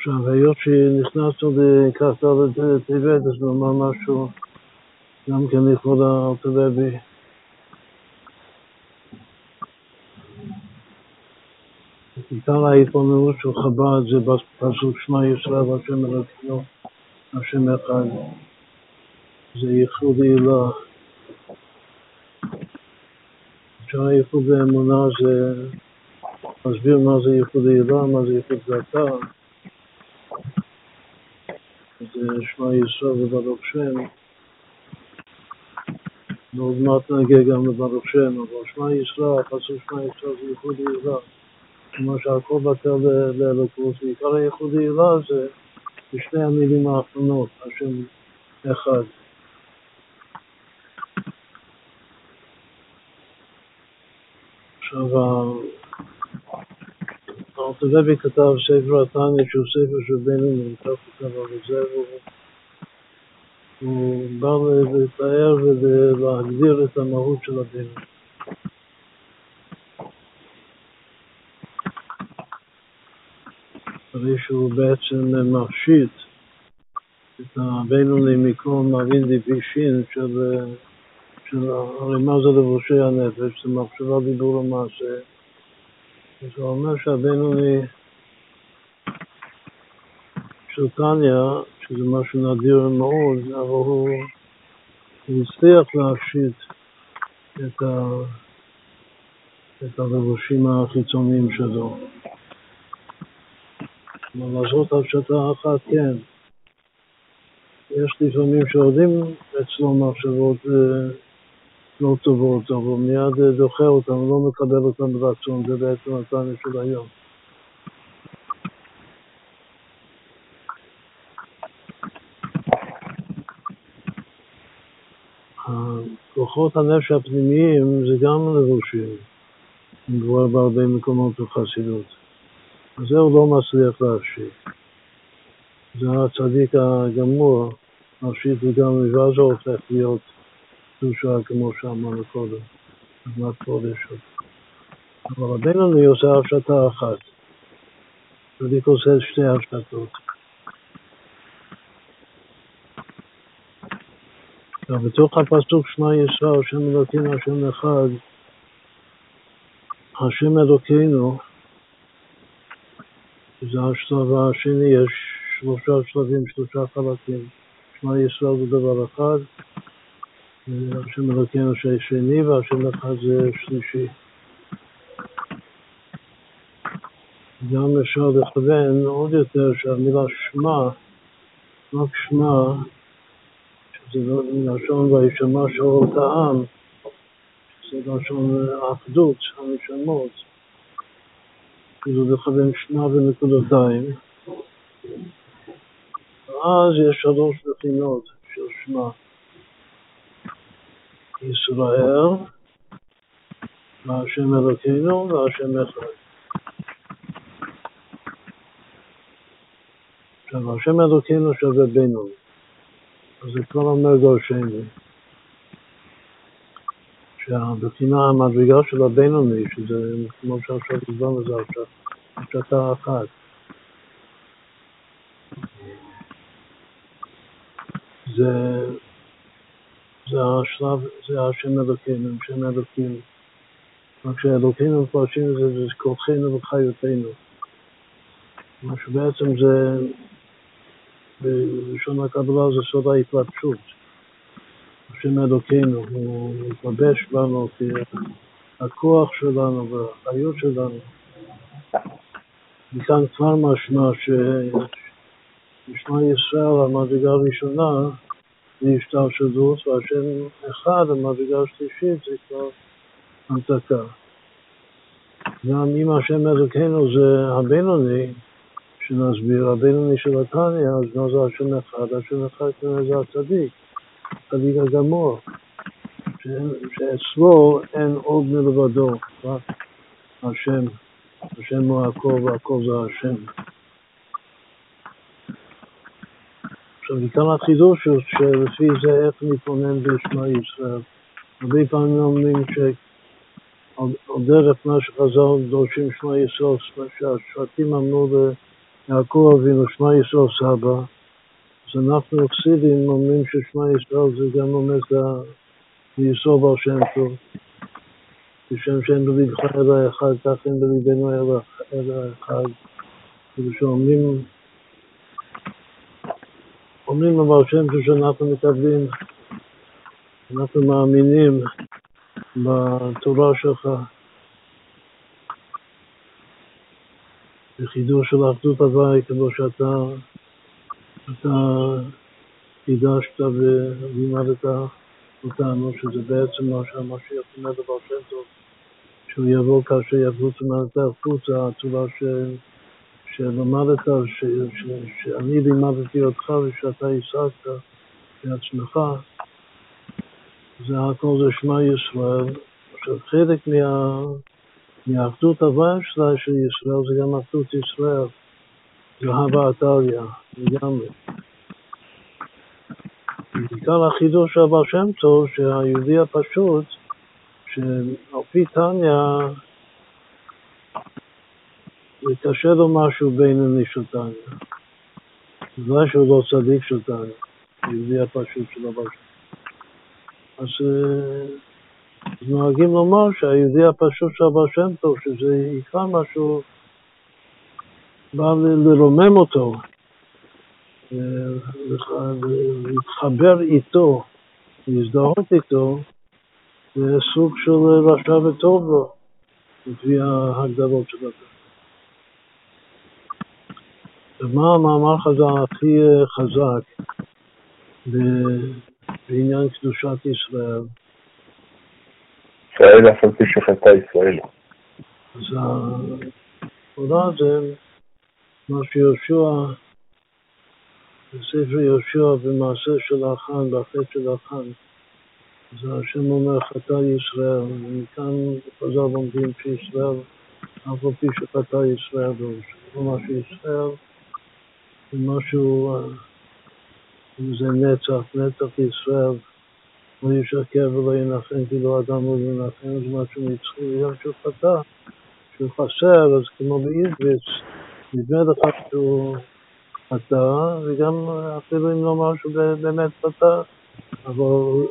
עכשיו, היות שנכנסנו לכ"ד טבת, אז נאמר משהו גם כן לכבוד האלטרלוי. עיקר ההתבוננות של חב"ד זה בפסוק שמע ישראל והשם אלוקינו, השם אחד. זה ייחוד עילה. אפשר ייחוד באמונה זה להסביר מה זה ייחוד עילה, מה זה ייחוד זעתה. זה שמע ישראל וברוך שם. ועוד מעט נגיע גם לברוך שם, אבל שמע ישראל, הפסוק שמע ישראל זה ייחוד עילה. כמו שהכל בטל לאלוקות, ועיקר הייחוד עילה זה בשני המילים האחרונות, השם אחד. עכשיו, אלתרלוי כתב ספר התניא שהוא ספר של בינוני, כך כתב על זה, הוא בא לתאר ולהגדיר את המהות של הבינוני. הרי שהוא בעצם מפשיט את הבינוני מכל מבין דיבישין של, מה זה לבושי הנפש, זה מחשבה דיבור למעשה. זה אומר שהבינוני של טניה, שזה משהו נדיר מאוד, אבל הוא, הוא הצליח להפשיט את, ה, את הלבושים החיצוניים שלו. כלומר, לעשות הפשטה אחת, כן. יש לפעמים שיורדים אצלו מחשבות אה, לא טובות, אבל מיד אה, דוחה אותן, לא מקבל אותן ברצון, זה בעצם התניא של היום. כוחות הנפש הפנימיים זה גם לבושים, כבר בהרבה מקומות בחסידות. זה הוא לא מצליח להפשיט. זה הצדיק הגמור, מפשיט לגמרי, ואז הופך להיות קדושה כמו שאמרנו קודם, אדמת קודש. אבל הבינוני עושה הפשטה אחת. צדיק עושה שתי הפשטות. בתוך הפסוק שמע ישראל, השם אלוקינו, השם אחד, השם אלוקינו, שזה השלב השני, יש שלושה שלבים, שלושה חלקים. שמע ישראל זה דבר אחד, השם אלוקינו שני והשם אחד זה שלישי. גם אפשר לכוון עוד יותר שהמילה שמע, רק שמע, שזה לא לשון וישמע שאול העם, שזה לשון אחדות הנשמות. כאילו לכוון שמה בנקודתיים. ואז יש שלוש בחינות של שמה. ישראל, והשם אלוקינו והשם אחד. עכשיו, השם אלוקינו שווה בינו. אז זה כבר אומר דורשני. שהבחינה המדרגה של הבינוני, שזה כמו שעכשיו דיברנו זה הפשטה אחת. זה השלב, זה השם אלוקינו, שם אלוקינו. רק שאלוקינו מפרשים את זה, זה כוחנו וחיותנו. מה שבעצם זה, בלשון הקבלה זה סוד ההתלבשות. השם אלוקינו, הוא מתלבש בנו כהכוח שלנו והחיות שלנו. מכאן כבר משמע שמשמע ישראל, המדרגה הראשונה, זה השתלשלות, והשם אחד, המדרגה השלישית, זה כבר המתקה. גם אם השם אלוקינו זה הבינוני, שנסביר, הבינוני של התניא, אז מה זה השם אחד? השם אחד זה הצדיק. הצדיק הגמור, שאצלו אין עוד מלבדו, רק השם, השם הוא הכל והכל זה השם. עכשיו, עיקר החידוש הוא שלפי זה איך להתבונן בשמע ישראל. הרבה פעמים אומרים שעל דרך מה שחז"ל דורשים שמע ישראל, שהשבטים אמרו יעקב אבינו, שמע ישראל סבא, אז אנחנו חסידים אומרים ששמע ישראל זה גם אומר לישראל בר שם טוב, כשם שאין בלבך אלא אחד, כך אין בלבנו אלא אחד. כאילו שאומרים אומרים לבר שם שאנחנו מקבלים, אנחנו מאמינים בתורה שלך, בחידוש של אחדות הוואי, כמו שאתה אתה חידשת ולימדת אותנו, שזה בעצם מה שהמשיח אומר דבר שם טוב, שהוא יבוא כאשר יבוא תמנתה החוצה, הצורה ש... שלמדת, ש... ש... שאני לימדתי אותך ושאתה השגת בעצמך, זה הכל זה שמע ישראל. עכשיו חלק מה... מאחדות הוואי שלה של ישראל זה גם אחדות ישראל, זה הווה עתליה, לגמרי. בעיקר החידוש של הבעל שם טוב, שהיהודי הפשוט, שעל פי תניא, קשה לו משהו בינוני של. בגלל שהוא לא צדיק של תניא, היהודי הפשוט של הבעל שם אז נוהגים לומר שהיהודי הפשוט של הבעל שם טוב, שזה יקרא משהו, בא לרומם אותו, להתחבר איתו, להזדהות איתו, זה סוג של רשע וטוב לו, לפי ההגדרות של זה. ומה המאמר חז"ל הכי חזק בעניין קדושת ישראל? ישראל אף על פי שחטא ישראל. אז התורה זה מה שיהושע בספר יהושע במעשה של החאן, בחטא של החאן. אז השם אומר חטא ישראל, ומכאן חז"ל לומדים שישראל, אף על פי שחטא ישראל, כל מה שישראל זה משהו, אם זה נצח, נצח ישראל, לא ישקר ולא ינחם, כאילו אדם לא ינחם, זה משהו נצחי, וגם שהוא חטא, שהוא חסר, אז כמו בעברית, נדמה לך שהוא חטא, וגם אפילו אם נאמר שהוא באמת חטא, אבל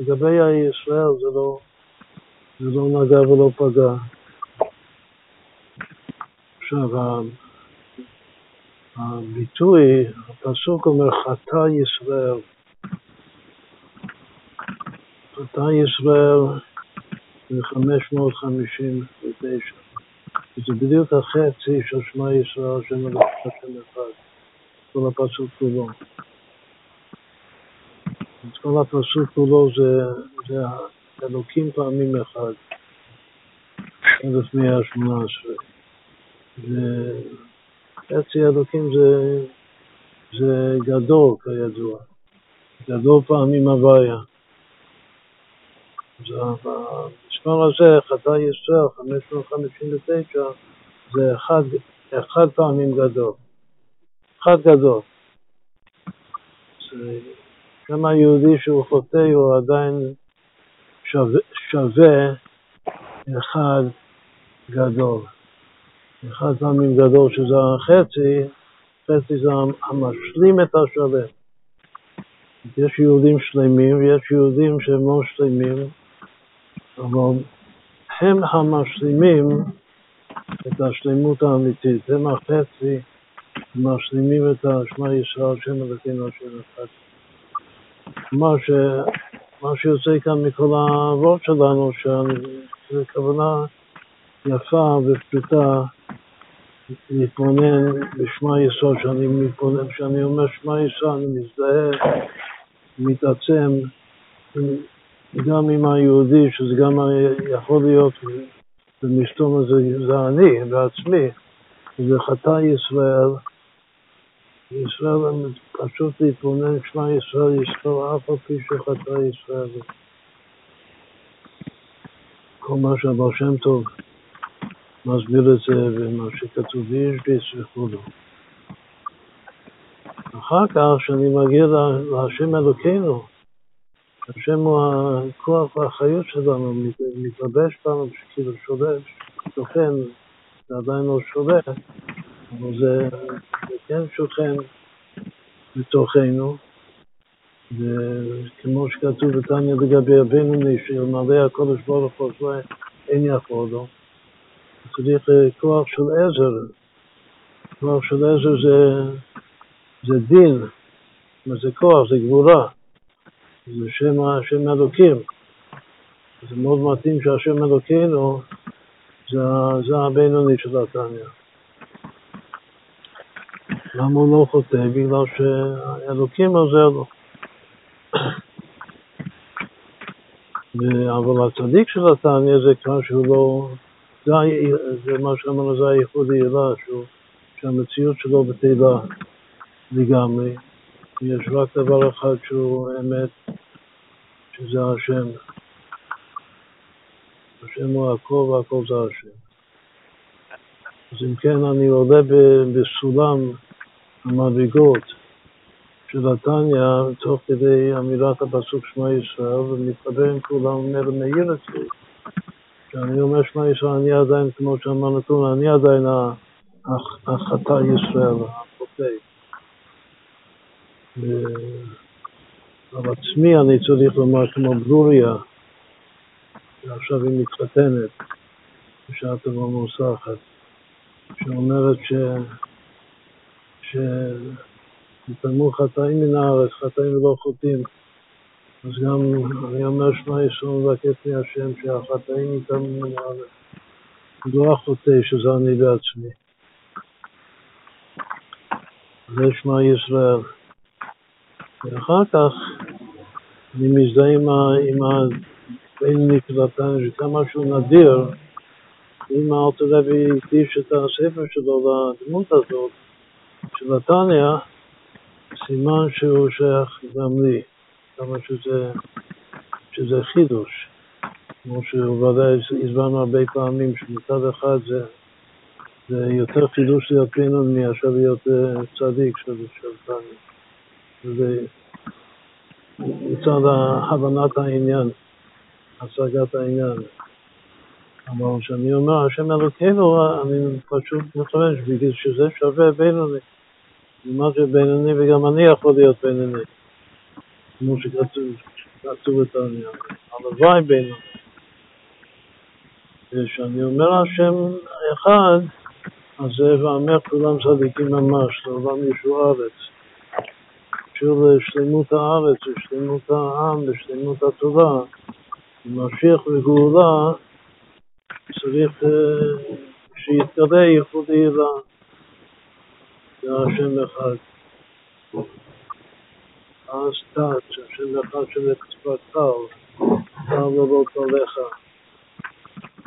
לגבי הישראל זה לא, זה לא נגע ולא פגע. עכשיו, הביטוי, הפסוק אומר חטא ישראל. חטא ישראל זה 559. זה בדיוק החצי של שמע ישראל, שם אלוהים השם אחד, כל הפסוק כולו. אז כל הפסוק כולו זה, זה אלוקים פעמים אחד, 1118. וחצי אלוקים זה, זה גדול כידוע, גדול פעמים הוויה. אז המספר הזה, חטא ישראל, 559, זה אחד, אחד פעמים גדול. אחד גדול. גם היהודי שהוא חוטא הוא עדיין שווה, שווה אחד גדול. אחד פעמים גדול שזה החצי, חצי זה המשלים את השלם. יש יהודים שלמים ויש יהודים שהם לא שלמים, אבל הם המשלימים את השלמות האמיתית, הם החצי, משלימים את השמע ישראל, שם אלוקינו השם אחד. ש... מה שיוצא כאן מכל האבות שלנו, שזו כוונה יפה ופשוטה להתבונן בשמע ישראל, שאני מתבונן, כשאני אומר שמע ישראל, אני מזדהה, מתעצם גם עם היהודי, שזה גם יכול להיות, ומסתום הזה זה אני בעצמי, זה חטא ישראל, ישראל פשוט להתבונן, שמע ישראל, ישראל אף על פי שחטא ישראל. כל מה שהבר שם טוב מסביר את זה, ומה שכתוב בישביס וכו'. אחר כך, כשאני מגיע להשם אלוקינו, השם הוא הכוח והחיות שלנו, מתלבש בנו, כאילו שולט, סוכן, זה עדיין לא שולט, אבל זה, כן שוכן בתוכנו, וכמו שכתוב בתניא לגבי הבינוני, שאלמלא הקודש ברוך הוא אין יכול לו, צריך כוח של עזר. כוח של עזר זה, זה דין, זה כוח, זה גבורה, זה שם, שם אלוקים. זה מאוד מתאים שהשם אלוקינו זה, זה הבינוני של התניא. למה הוא לא חוטא? בגלל שאלוקים עוזר לו. אבל הצדיק של התניא זה כבר שהוא לא... זה, זה מה שאמרנו, זה הייחוד העילה, שהמציאות שלו בתהילה לגמרי. יש רק דבר אחד שהוא אמת, שזה השם. השם הוא הכל והכל זה השם. אז אם כן, אני עולה בסולם המדרגות של התניא, תוך כדי אמירת הפסוק שמע ישראל, ומתחבר עם כולם, אומר, מאיר אצלי. כשאני אומר שמע ישראל, אני עדיין, כמו שאמרנו קודם, אני עדיין החטא ישראל, החוטא. על עצמי אני צריך לומר כמו ברוריה, שעכשיו היא מתחתנת בשעה טובה מוסחת, שאומרת ש... ש... חטאים מן הארץ, חטאים ולא חוטאים. אז גם אני אומר שמע ישראל מבקש מהשם שהחטאים הארץ. לא החוטא שזה אני בעצמי. זה שמע ישראל. ואחר כך אני מזדהה עם, בין נקלתן, שכמה שהוא נדיר, אם האלתר הקדיש את הספר שלו לדמות הזאת של התניא, סימן שהוא שייך גם לי, כמה שזה, שזה חידוש, כמו שוודאי הסברנו הרבה פעמים, שמצד אחד זה, זה יותר חידוש להיות פינון מאשר להיות צדיק של, תניא. וזה מצד הבנת העניין. השגת העניין. אבל כשאני אומר השם אלוקינו, אני פשוט מפרש, בגלל שזה שווה בינוני. מה זה בינוני וגם אני יכול להיות בינוני, כמו שכתוב את העניין. הלוואי בינוני. וכשאני אומר השם אחד, אז זה ואמר כולם צדיקים ממש, לעולם ישו ארץ. של שלמות הארץ ושלמות העם ושלמות התורה. משיח וגאולה צריך אה, שיתגלה ייחוד העילה. זה השם אחד. אז תת, השם אחד של קצבת טל, טל לא תליך.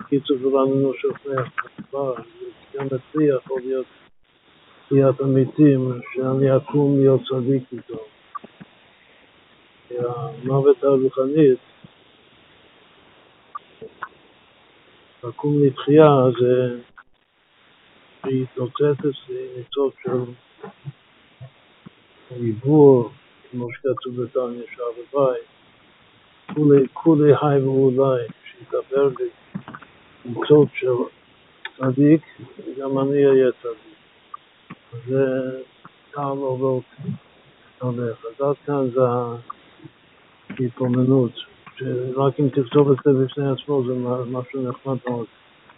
קיצור ולנו שופך, גם אצלי יכול להיות תחיית המתים, שאני אקום להיות צדיק איתו. כי המוות הרוחנית לקום לתחייה זה להתנוצץ אצלי ניצוץ של עיבור, כמו שכתוב בתניא שהלוואי, כולי חי ואולי, שידבר לי ניצוץ של צדיק, וגם אני אהיה צדיק. זה טעם אורות הולך. אז עד כאן זה ההתפומנות. שרק אם תכתוב את זה בפני עצמו זה משהו נחמד מאוד.